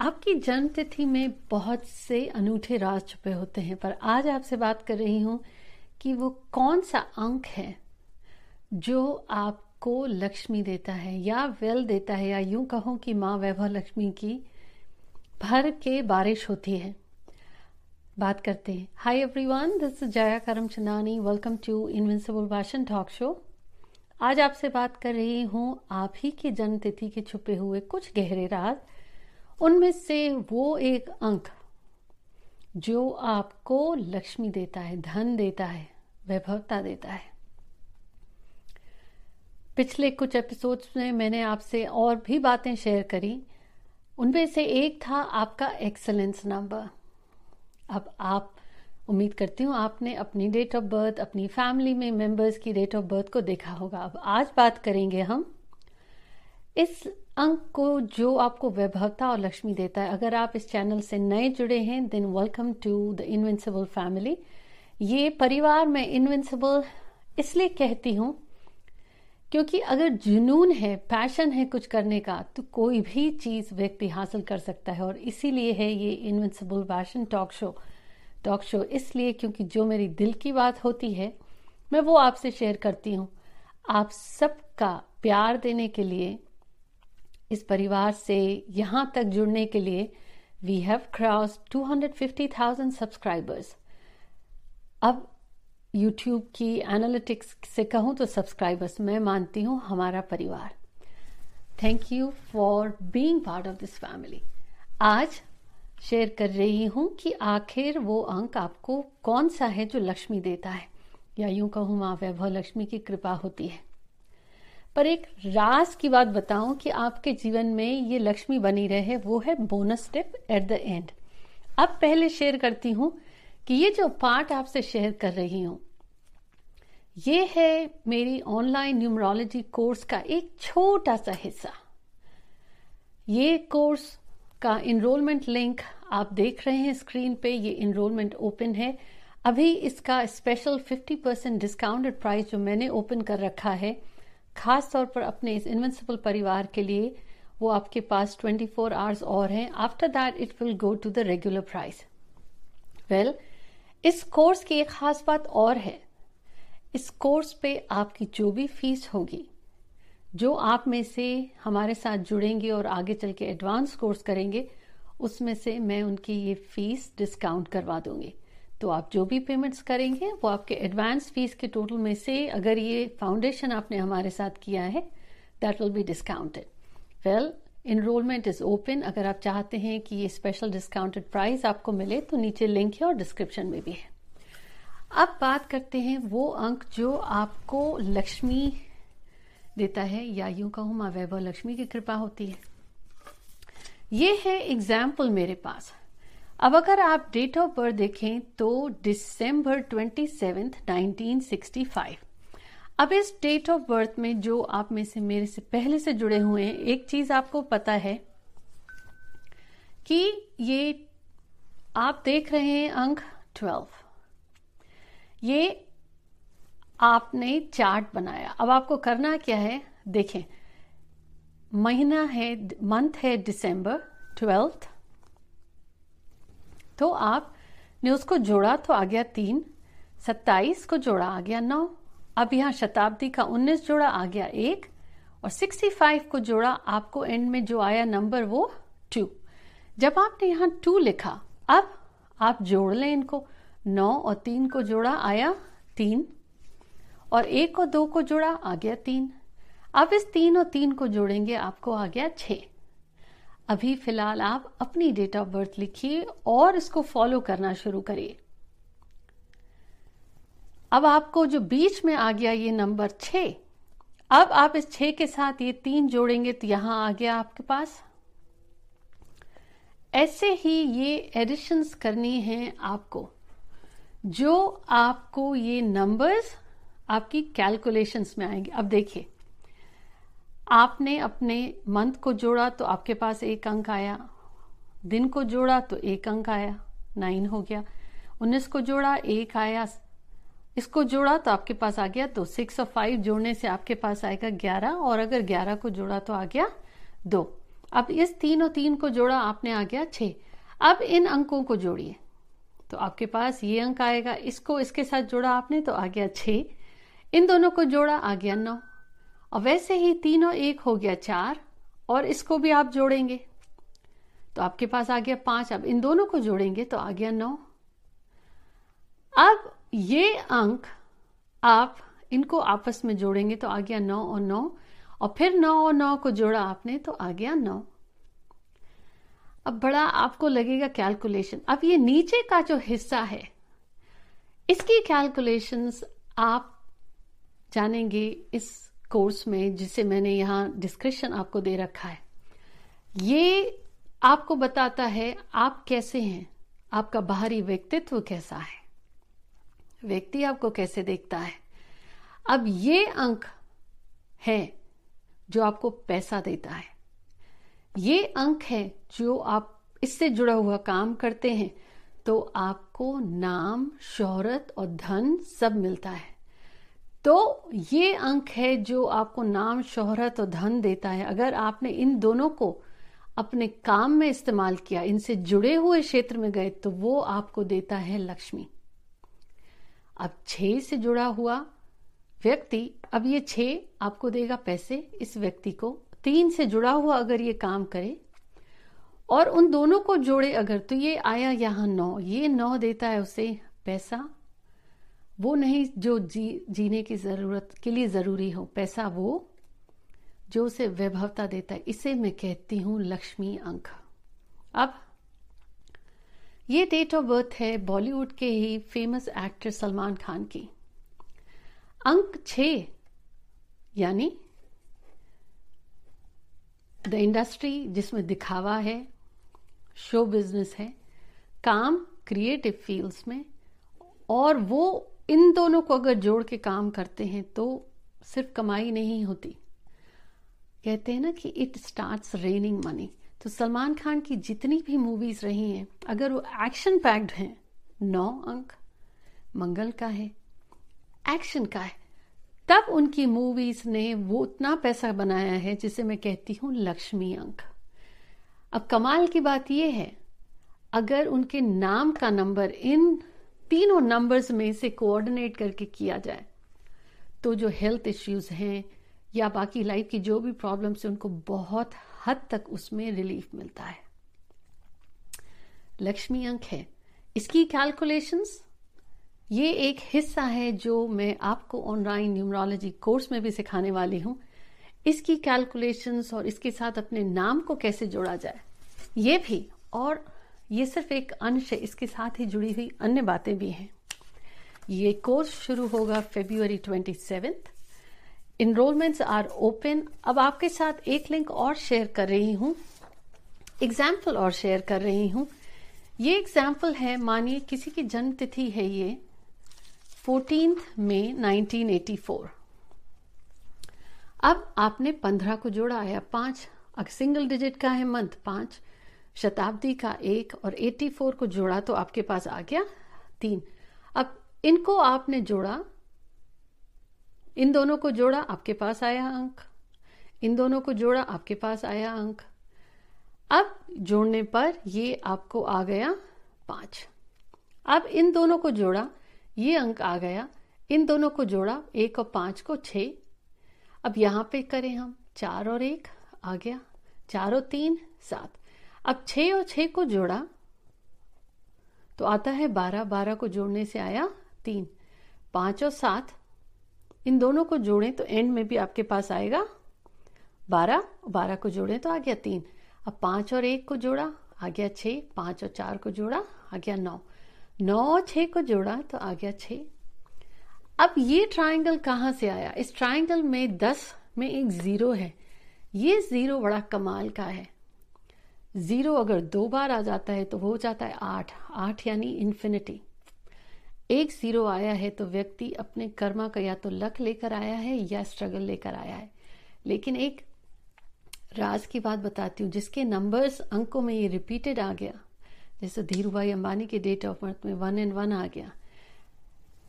आपकी जन्म तिथि में बहुत से अनूठे राज छुपे होते हैं, पर आज आपसे बात कर रही हूँ कि वो कौन सा अंक है जो आपको लक्ष्मी देता है, या वेल देता है, या यूँ कहो कि माँ वैभव लक्ष्मी की भर के बारिश होती है। बात करते हैं। Hi everyone this is Jaya Karam Chandani welcome to invincible passion talk show आज आपसे बात कर रही हूँ आप ही की जन्म तिथि के छुपे हुए कुछ गहरे राज उनमें से वो एक अंक जो आपको लक्ष्मी देता है, धन देता है, वैभवता देता है। पिछले कुछ एपिसोड्स में मैंने आपसे और भी बातें शेयर करी। उनमें से एक था आपका एक्सलेंस नंबर अब आप, उम्मीद करती हूँ आपने अपनी डेट ऑफ़ बर्थ अपनी फैमिली में मेंबर्स की डेट ऑफ़ बर्थ को देखा होगा। अब आज बात करेंगे हम इस अंक को जो आपको वैभवता और लक्ष्मी देता है। अगर आप इस चैनल से नए जुड़े हैं then welcome to the invincible family ये परिवार में इनविंसिबल इसलिए कहती हूँ, क्योंकि अगर जुनून है पैशन है कुछ करने का तो कोई भी चीज़ व्यक्ति हासिल कर सकता है। और इसीलिए है ये invincible passion talk show talk show इसलिए क्योंकि जो मेरी दिल की बात होती है, मैं वो आपसे शेयर करती हूँ। आप सबका प्यार देने के लिए इस परिवार से यहाँ तक जुड़ने के लिए वी हैव क्रॉस 250,000 सब्सक्राइबर्स अब यूट्यूब की एनालिटिक्स से कहूँ तो सब्सक्राइबर्स मैं मानती हूँ हमारा परिवार. Thank you for being part of this family आज शेयर कर रही हूँ कि आखिर वो अंक आपको कौन सा है जो लक्ष्मी देता है? या यूँ कहूँ माँ वैभव लक्ष्मी की कृपा होती है। पर एक राज की बात बताऊँ कि आपके जीवन में ये लक्ष्मी बनी रहे, वो है bonus tip at the end अब पहले शेयर करती हूँ कि ये जो पार्ट आपसे शेयर कर रही हूँ, ये है मेरी ऑनलाइन न्यूमरोलॉजी कोर्स का एक छोटा सा हिस्सा. ये कोर्स का इनरोलमेंट लिंक आप देख रहे हैं स्क्रीन पे, ये इनरोलमेंट ओपन है. अभी इसका स्पेशल 50 परसेंट डिस्काउंटेड प्राइस जो मैंने ओपन कर रखा है खास तौर पर अपने इस इन्वेंसिबल परिवार के लिए, वो आपके पास 24 फोर आवर्स और हैं। After that it will go to the regular price well इस कोर्स की एक खास बात और है। इस कोर्स पे आपकी जो भी फ़ीस होगी, जो आप में से हमारे साथ जुड़ेंगे और आगे चल के एडवांस कोर्स करेंगे, उसमें से मैं उनकी ये फ़ीस डिस्काउंट करवा दूँगी। तो आप जो भी पेमेंट्स करेंगे, वो आपके एडवांस फ़ीस के टोटल में से अगर ये फाउंडेशन आपने हमारे साथ किया है that will be discounted well enrolment is open अगर आप चाहते हैं कि ये स्पेशल डिस्काउंटेड प्राइस आपको मिले तो नीचे लिंक है और डिस्क्रिप्शन में भी है। अब बात करते हैं वो अंक जो आपको लक्ष्मी देता है, या यूँ कहूँ माँ वैभव लक्ष्मी की कृपा होती है। ये है एग्ज़ाम्पल मेरे पास। अब अगर आप डेट ऑफ़ बर्थ देखें तो December twenty seventh nineteen sixty five अब इस डेट ऑफ़ बर्थ में जो आप में से मेरे से पहले से जुड़े हुए हैं, एक चीज़ आपको पता है कि ये आप देख रहे हैं अंक ट्वेल्व ये आपने चार्ट बनाया। अब आपको करना क्या है? देखें। महीना है मंथ है दिसंबर ट्वेल्थ तो आप ने उसको जोड़ा तो आ गया तीन, सत्ताईस को जोड़ा आ गया नौ, अब यहाँ शताब्दी का उन्नीस जोड़ा आ गया एक और सिक्सटी फाइव को जोड़ा आपको एंड में जो आया नंबर वो टू जब आपने यहाँ टू लिखा, अब आप जोड़ लें इनको। नौ और तीन को जोड़ा आया तीन और एक और दो को जोड़ा आ गया तीन। अब इस तीन और तीन को जोड़ेंगे आपको आ गया छह। अभी फ़िलहाल आप अपनी डेट ऑफ़ बर्थ लिखिए और इसको फॉलो करना शुरू करिए। अब आपको जो बीच में आ गया ये नंबर छ अब आप इस छ के साथ ये तीन जोड़ेंगे तो यहाँ आ गया आपके पास। ऐसे ही ये एडिशंस करनी है आपको, जो आपको ये नंबर्स आपकी कैलकुलेशंस में आएँगे। अब देखिए आपने अपने मंथ को जोड़ा तो आपके पास एक अंक आया, दिन को जोड़ा तो एक अंक आया, नाइन हो गया, उन्नीस को जोड़ा, एक आया, इसको जोड़ा तो आपके पास आ गया तो सिक्स और फाइव जोड़ने से आपके पास आएगा ग्यारह, और अगर ग्यारह को जोड़ा तो आ गया दो। अब इस तीन और तीन को जोड़ा, आपने आ गया छ अब इन अंकों को जोड़िए तो आपके पास ये अंक आएगा, इसको इसके साथ जोड़ा आपने तो आ गया छ इन दोनों को जोड़ा, आ गया नौ। और वैसे ही तीनों एक हो गया चार, और इसको भी आप जोड़ेंगे। तो आपके पास आ गया पाँच। अब इन दोनों को जोड़ेंगे तो आ गया नौ। अब ये अंक आप इनको आपस में जोड़ेंगे तो आ गया नौ और नौ, और फिर नौ और नौ को जोड़ा आपने तो आ गया नौ। अब बड़ा आपको लगेगा कैलकुलेशन अब ये नीचे का जो हिस्सा है, इसकी कैलकुलेशंस आप जानेंगे इस कोर्स में जिसे मैंने यहाँ डिस्क्रिप्शन आपको दे रखा है। ये आपको बताता है आप कैसे हैं, आपका बाहरी व्यक्तित्व कैसा है, व्यक्ति आपको कैसे देखता है। अब ये अंक है जो आपको पैसा देता है। ये अंक है जो आप इससे जुड़ा हुआ काम करते हैं तो आपको नाम, शोहरत और धन सब मिलता है। तो ये अंक है जो आपको नाम, शोहरत और धन देता है। अगर आपने इन दोनों को अपने काम में इस्तेमाल किया, इनसे जुड़े हुए क्षेत्र में गए तो वो आपको देता है लक्ष्मी। अब छ से जुड़ा हुआ व्यक्ति, अब ये छ आपको देगा पैसे। इस व्यक्ति को तीन से जुड़ा हुआ अगर ये काम करे और उन दोनों को जोड़े अगर तो ये आया यहाँ नौ। ये नौ देता है उसे पैसा वो नहीं जो जी, जीने की ज़रूरत के लिए ज़रूरी हो, पैसा वो जो उसे वैभवता देता है, इसे मैं कहती हूँ लक्ष्मी अंक। अब ये डेट ऑफ़ बर्थ है बॉलीवुड के ही फ़ेमस एक्टर सलमान खान की। अंक छ यानी द इंडस्ट्री जिसमें दिखावा है शो बिज़नेस है, काम क्रिएटिव फील्ड्स में, और वो इन दोनों को अगर जोड़ के काम करते हैं तो सिर्फ़ कमाई नहीं होती। कहते हैं ना कि इट स्टार्ट रेनिंग मनी तो सलमान खान की जितनी भी मूवीज़ रही हैं, अगर वो एक्शन पैक्ड हैं, नौ अंक, मंगल का है एक्शन का है, तब उनकी मूवीज़ ने वो उतना पैसा बनाया है जिसे मैं कहती हूँ लक्ष्मी अंक। अब कमाल की बात यह है, अगर उनके नाम का नंबर इन तीनों नंबर्स में से कोऑर्डिनेट करके किया जाए। तो जो हेल्थ इश्यूज़ हैं या बाकी लाइफ की जो भी प्रॉब्लम्स है, उनको बहुत हद तक उसमें रिलीफ मिलता है। लक्ष्मी अंक है। इसकी कैलकुलेशंस ये एक हिस्सा है जो मैं आपको ऑनलाइन न्यूमरोलॉजी कोर्स में भी सिखाने वाली हूँ। इसकी कैलकुलेशंस और इसके साथ अपने नाम को कैसे जोड़ा जाए, ये भी और ये सिर्फ़ एक अंश है, इसके साथ ही जुड़ी हुई अन्य बातें भी हैं। ये कोर्स शुरू होगा February twenty seventh enrolments are open अब आपके साथ एक लिंक और शेयर कर रही हूँ। एग्ज़ाम्पल और शेयर कर रही हूँ। ये एग्ज़ाम्पल है, मानिए किसी की जन्म तिथि है ये फोर्टीन मई 1984 अब आपने पंद्रह को जोड़ा है पाँच सिंगल डिजिट का है मंथ, पाँच। शताब्दी का एक और 84 को जोड़ा तो आपके पास आ गया तीन। अब इनको आपने जोड़ा, इन दोनों को जोड़ा, आपके पास आया अंक। इन दोनों को जोड़ा, आपके पास आया अंक। अब जोड़ने पर ये आपको आ गया पाँच। अब इन दोनों को जोड़ा, ये अंक आ गया, इन दोनों को जोड़ा, एक और पाँच को छ अब यहाँ पे करें हम, चार और एक आ गया, चार और तीन, सात। अब छ और छ को जोड़ा तो आता है बारह बारह को जोड़ने से आया तीन। पाँच और सात, इन दोनों को जोड़ें तो एंड में भी आपके पास आएगा बारह बारह को जोड़ें तो आ गया तीन। अब पाँच और एक को जोड़ा, आ गया छ पाँच और चार को जोड़ा, आ गया नौ। नौ और छ को जोड़ा तो आ गया छ अब ये ट्रायंगल कहाँ से आया? इस ट्रायंगल में दस में एक ज़ीरो है। ये ज़ीरो बड़ा कमाल का है। ज़ीरो अगर दो बार आ जाता है तो हो जाता है आठ आठ यानी इन्फिनिटी एक ज़ीरो आया है तो व्यक्ति अपने कर्मा का या तो लक लेकर आया है या स्ट्रगल लेकर आया है। लेकिन एक राज की बात बताती हूँ, जिसके नंबर्स अंकों में ये रिपीटेड आ गया, जैसे धीरू भाई अंबानी के डेट ऑफ़ बर्थ में वन एंड वन आ गया।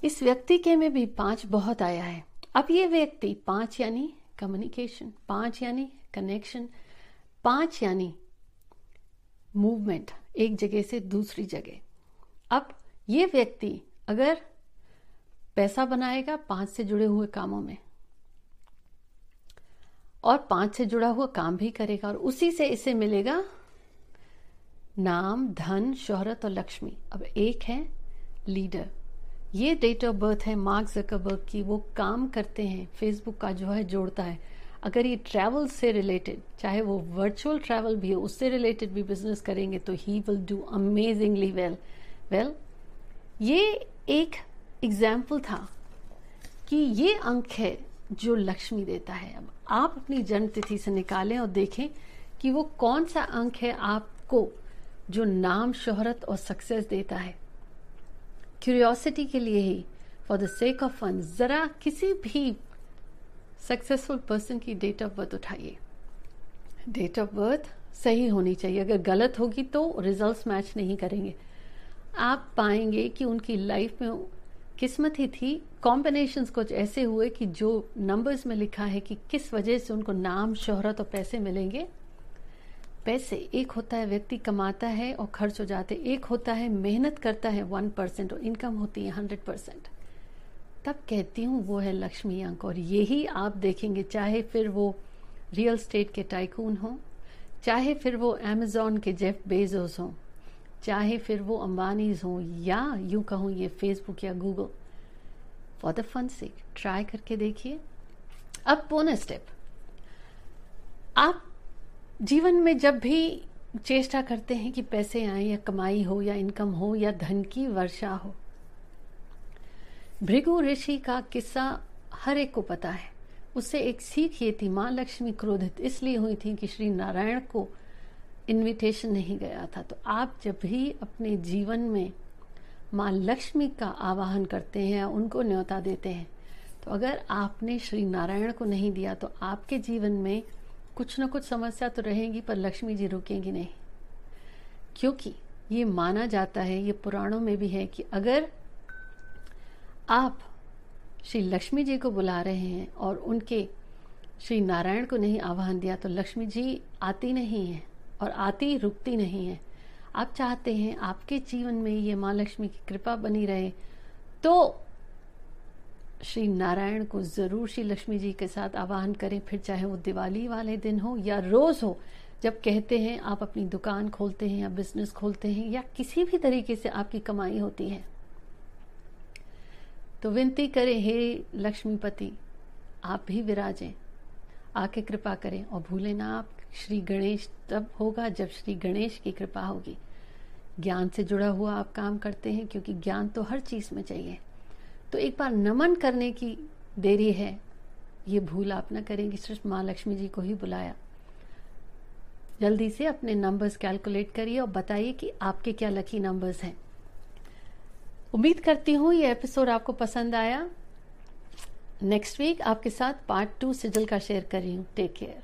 इस व्यक्ति के में भी पाँच बहुत आया है। अब ये व्यक्ति पाँच यानी कम्युनिकेशन पाँच यानी कनेक्शन पाँच यानी मूवमेंट एक जगह से दूसरी जगह। अब ये व्यक्ति अगर पैसा बनाएगा पाँच से जुड़े हुए कामों में और पाँच से जुड़ा हुआ काम भी करेगा और उसी से इसे मिलेगा नाम, धन, शोहरत और लक्ष्मी। अब एक है लीडर ये डेट ऑफ़ बर्थ है मार्क जकरबर्ग की वो काम करते हैं फेसबुक का जो है, जोड़ता है। अगर ये ट्रैवल से रिलेटेड चाहे वो वर्चुअल ट्रैवल भी हो, उससे रिलेटेड भी बिज़नेस करेंगे तो he will do amazingly well well ये एक एग्ज़ाम्पल था कि ये अंक है जो लक्ष्मी देता है। अब आप अपनी जन्म तिथि से निकालें और देखें कि वो कौन सा अंक है आपको जो नाम, शोहरत और सक्सेस देता है। क्यूरियोसिटी के लिए ही for the sake of fun जरा किसी भी सक्सेसफुल पर्सन की डेट ऑफ़ बर्थ उठाइए। डेट ऑफ़ बर्थ सही होनी चाहिए। अगर गलत होगी तो रिजल्ट्स मैच नहीं करेंगे। आप पाएँगे कि उनकी लाइफ में किस्मत ही थी। कॉम्बिनेशन कुछ ऐसे हुए कि जो नंबर्स में लिखा है कि किस वजह से उनको नाम, शोहरत और पैसे मिलेंगे। पैसे, एक होता है व्यक्ति कमाता है और खर्च हो जाते एक होता है मेहनत करता है वन परसेंट और इनकम होती है हंड्रेड परसेंट तब कहती हूँ, वो है लक्ष्मी अंक। और यही आप देखेंगे, चाहे फिर वो रियल स्टेट के टाइकून हो, चाहे फिर वो अमेजोन के जेफ बेजोस हों, चाहे फिर वो अंबानीज हों, या यूँ कहूँ, ये फेसबुक या Google for the fun sake try करके देखिए। अब बोनस स्टेप आप जीवन में जब भी चेष्टा करते हैं कि पैसे आए या कमाई हो या इनकम हो या धन की वर्षा हो भृगु ऋषि का किस्सा हर एक को पता है। उससे एक सीख ये थी, माँ लक्ष्मी क्रोधित इसलिए हुई थी कि श्री नारायण को इनविटेशन नहीं गया था। तो आप जब भी अपने जीवन में माँ लक्ष्मी का आवाहन करते हैं, उनको न्योता देते हैं तो अगर आपने श्री नारायण को नहीं दिया तो आपके जीवन में कुछ न कुछ समस्या तो रहेगी, पर लक्ष्मी जी रुकेंगी नहीं। क्योंकि ये माना जाता है, ये पुराणों में भी है कि अगर आप श्री लक्ष्मी जी को बुला रहे हैं और उनके श्री नारायण को नहीं आह्वान दिया तो लक्ष्मी जी आती नहीं है और आती, रुकती नहीं है। आप चाहते हैं आपके जीवन में ये माँ लक्ष्मी की कृपा बनी रहे तो श्री नारायण को ज़रूर श्री लक्ष्मी जी के साथ आवाहन करें। फिर चाहे वो दिवाली वाले दिन हो या रोज हो, जब कहते हैं आप अपनी दुकान खोलते हैं या बिज़नेस खोलते हैं या किसी भी तरीके से आपकी कमाई होती है तो विनती करें, हे लक्ष्मीपति, आप भी विराजें। आके कृपा करें। और भूलें ना आप, श्री गणेश तब होगा जब श्री गणेश की कृपा होगी। ज्ञान से जुड़ा हुआ आप काम करते हैं, क्योंकि ज्ञान तो हर चीज़ में चाहिए। तो एक बार नमन करने की देरी है। ये भूल आप ना करेंगे। सिर्फ़ माँ लक्ष्मी जी को ही बुलाया। जल्दी से अपने नंबर्स कैलकुलेट करिए और बताइए कि आपके क्या लकी नंबर्स हैं। उम्मीद करती हूँ ये एपिसोड आपको पसंद आया। नेक्स्ट वीक आपके साथ पार्ट टू सिजल का शेयर कर रही हूँ। Take care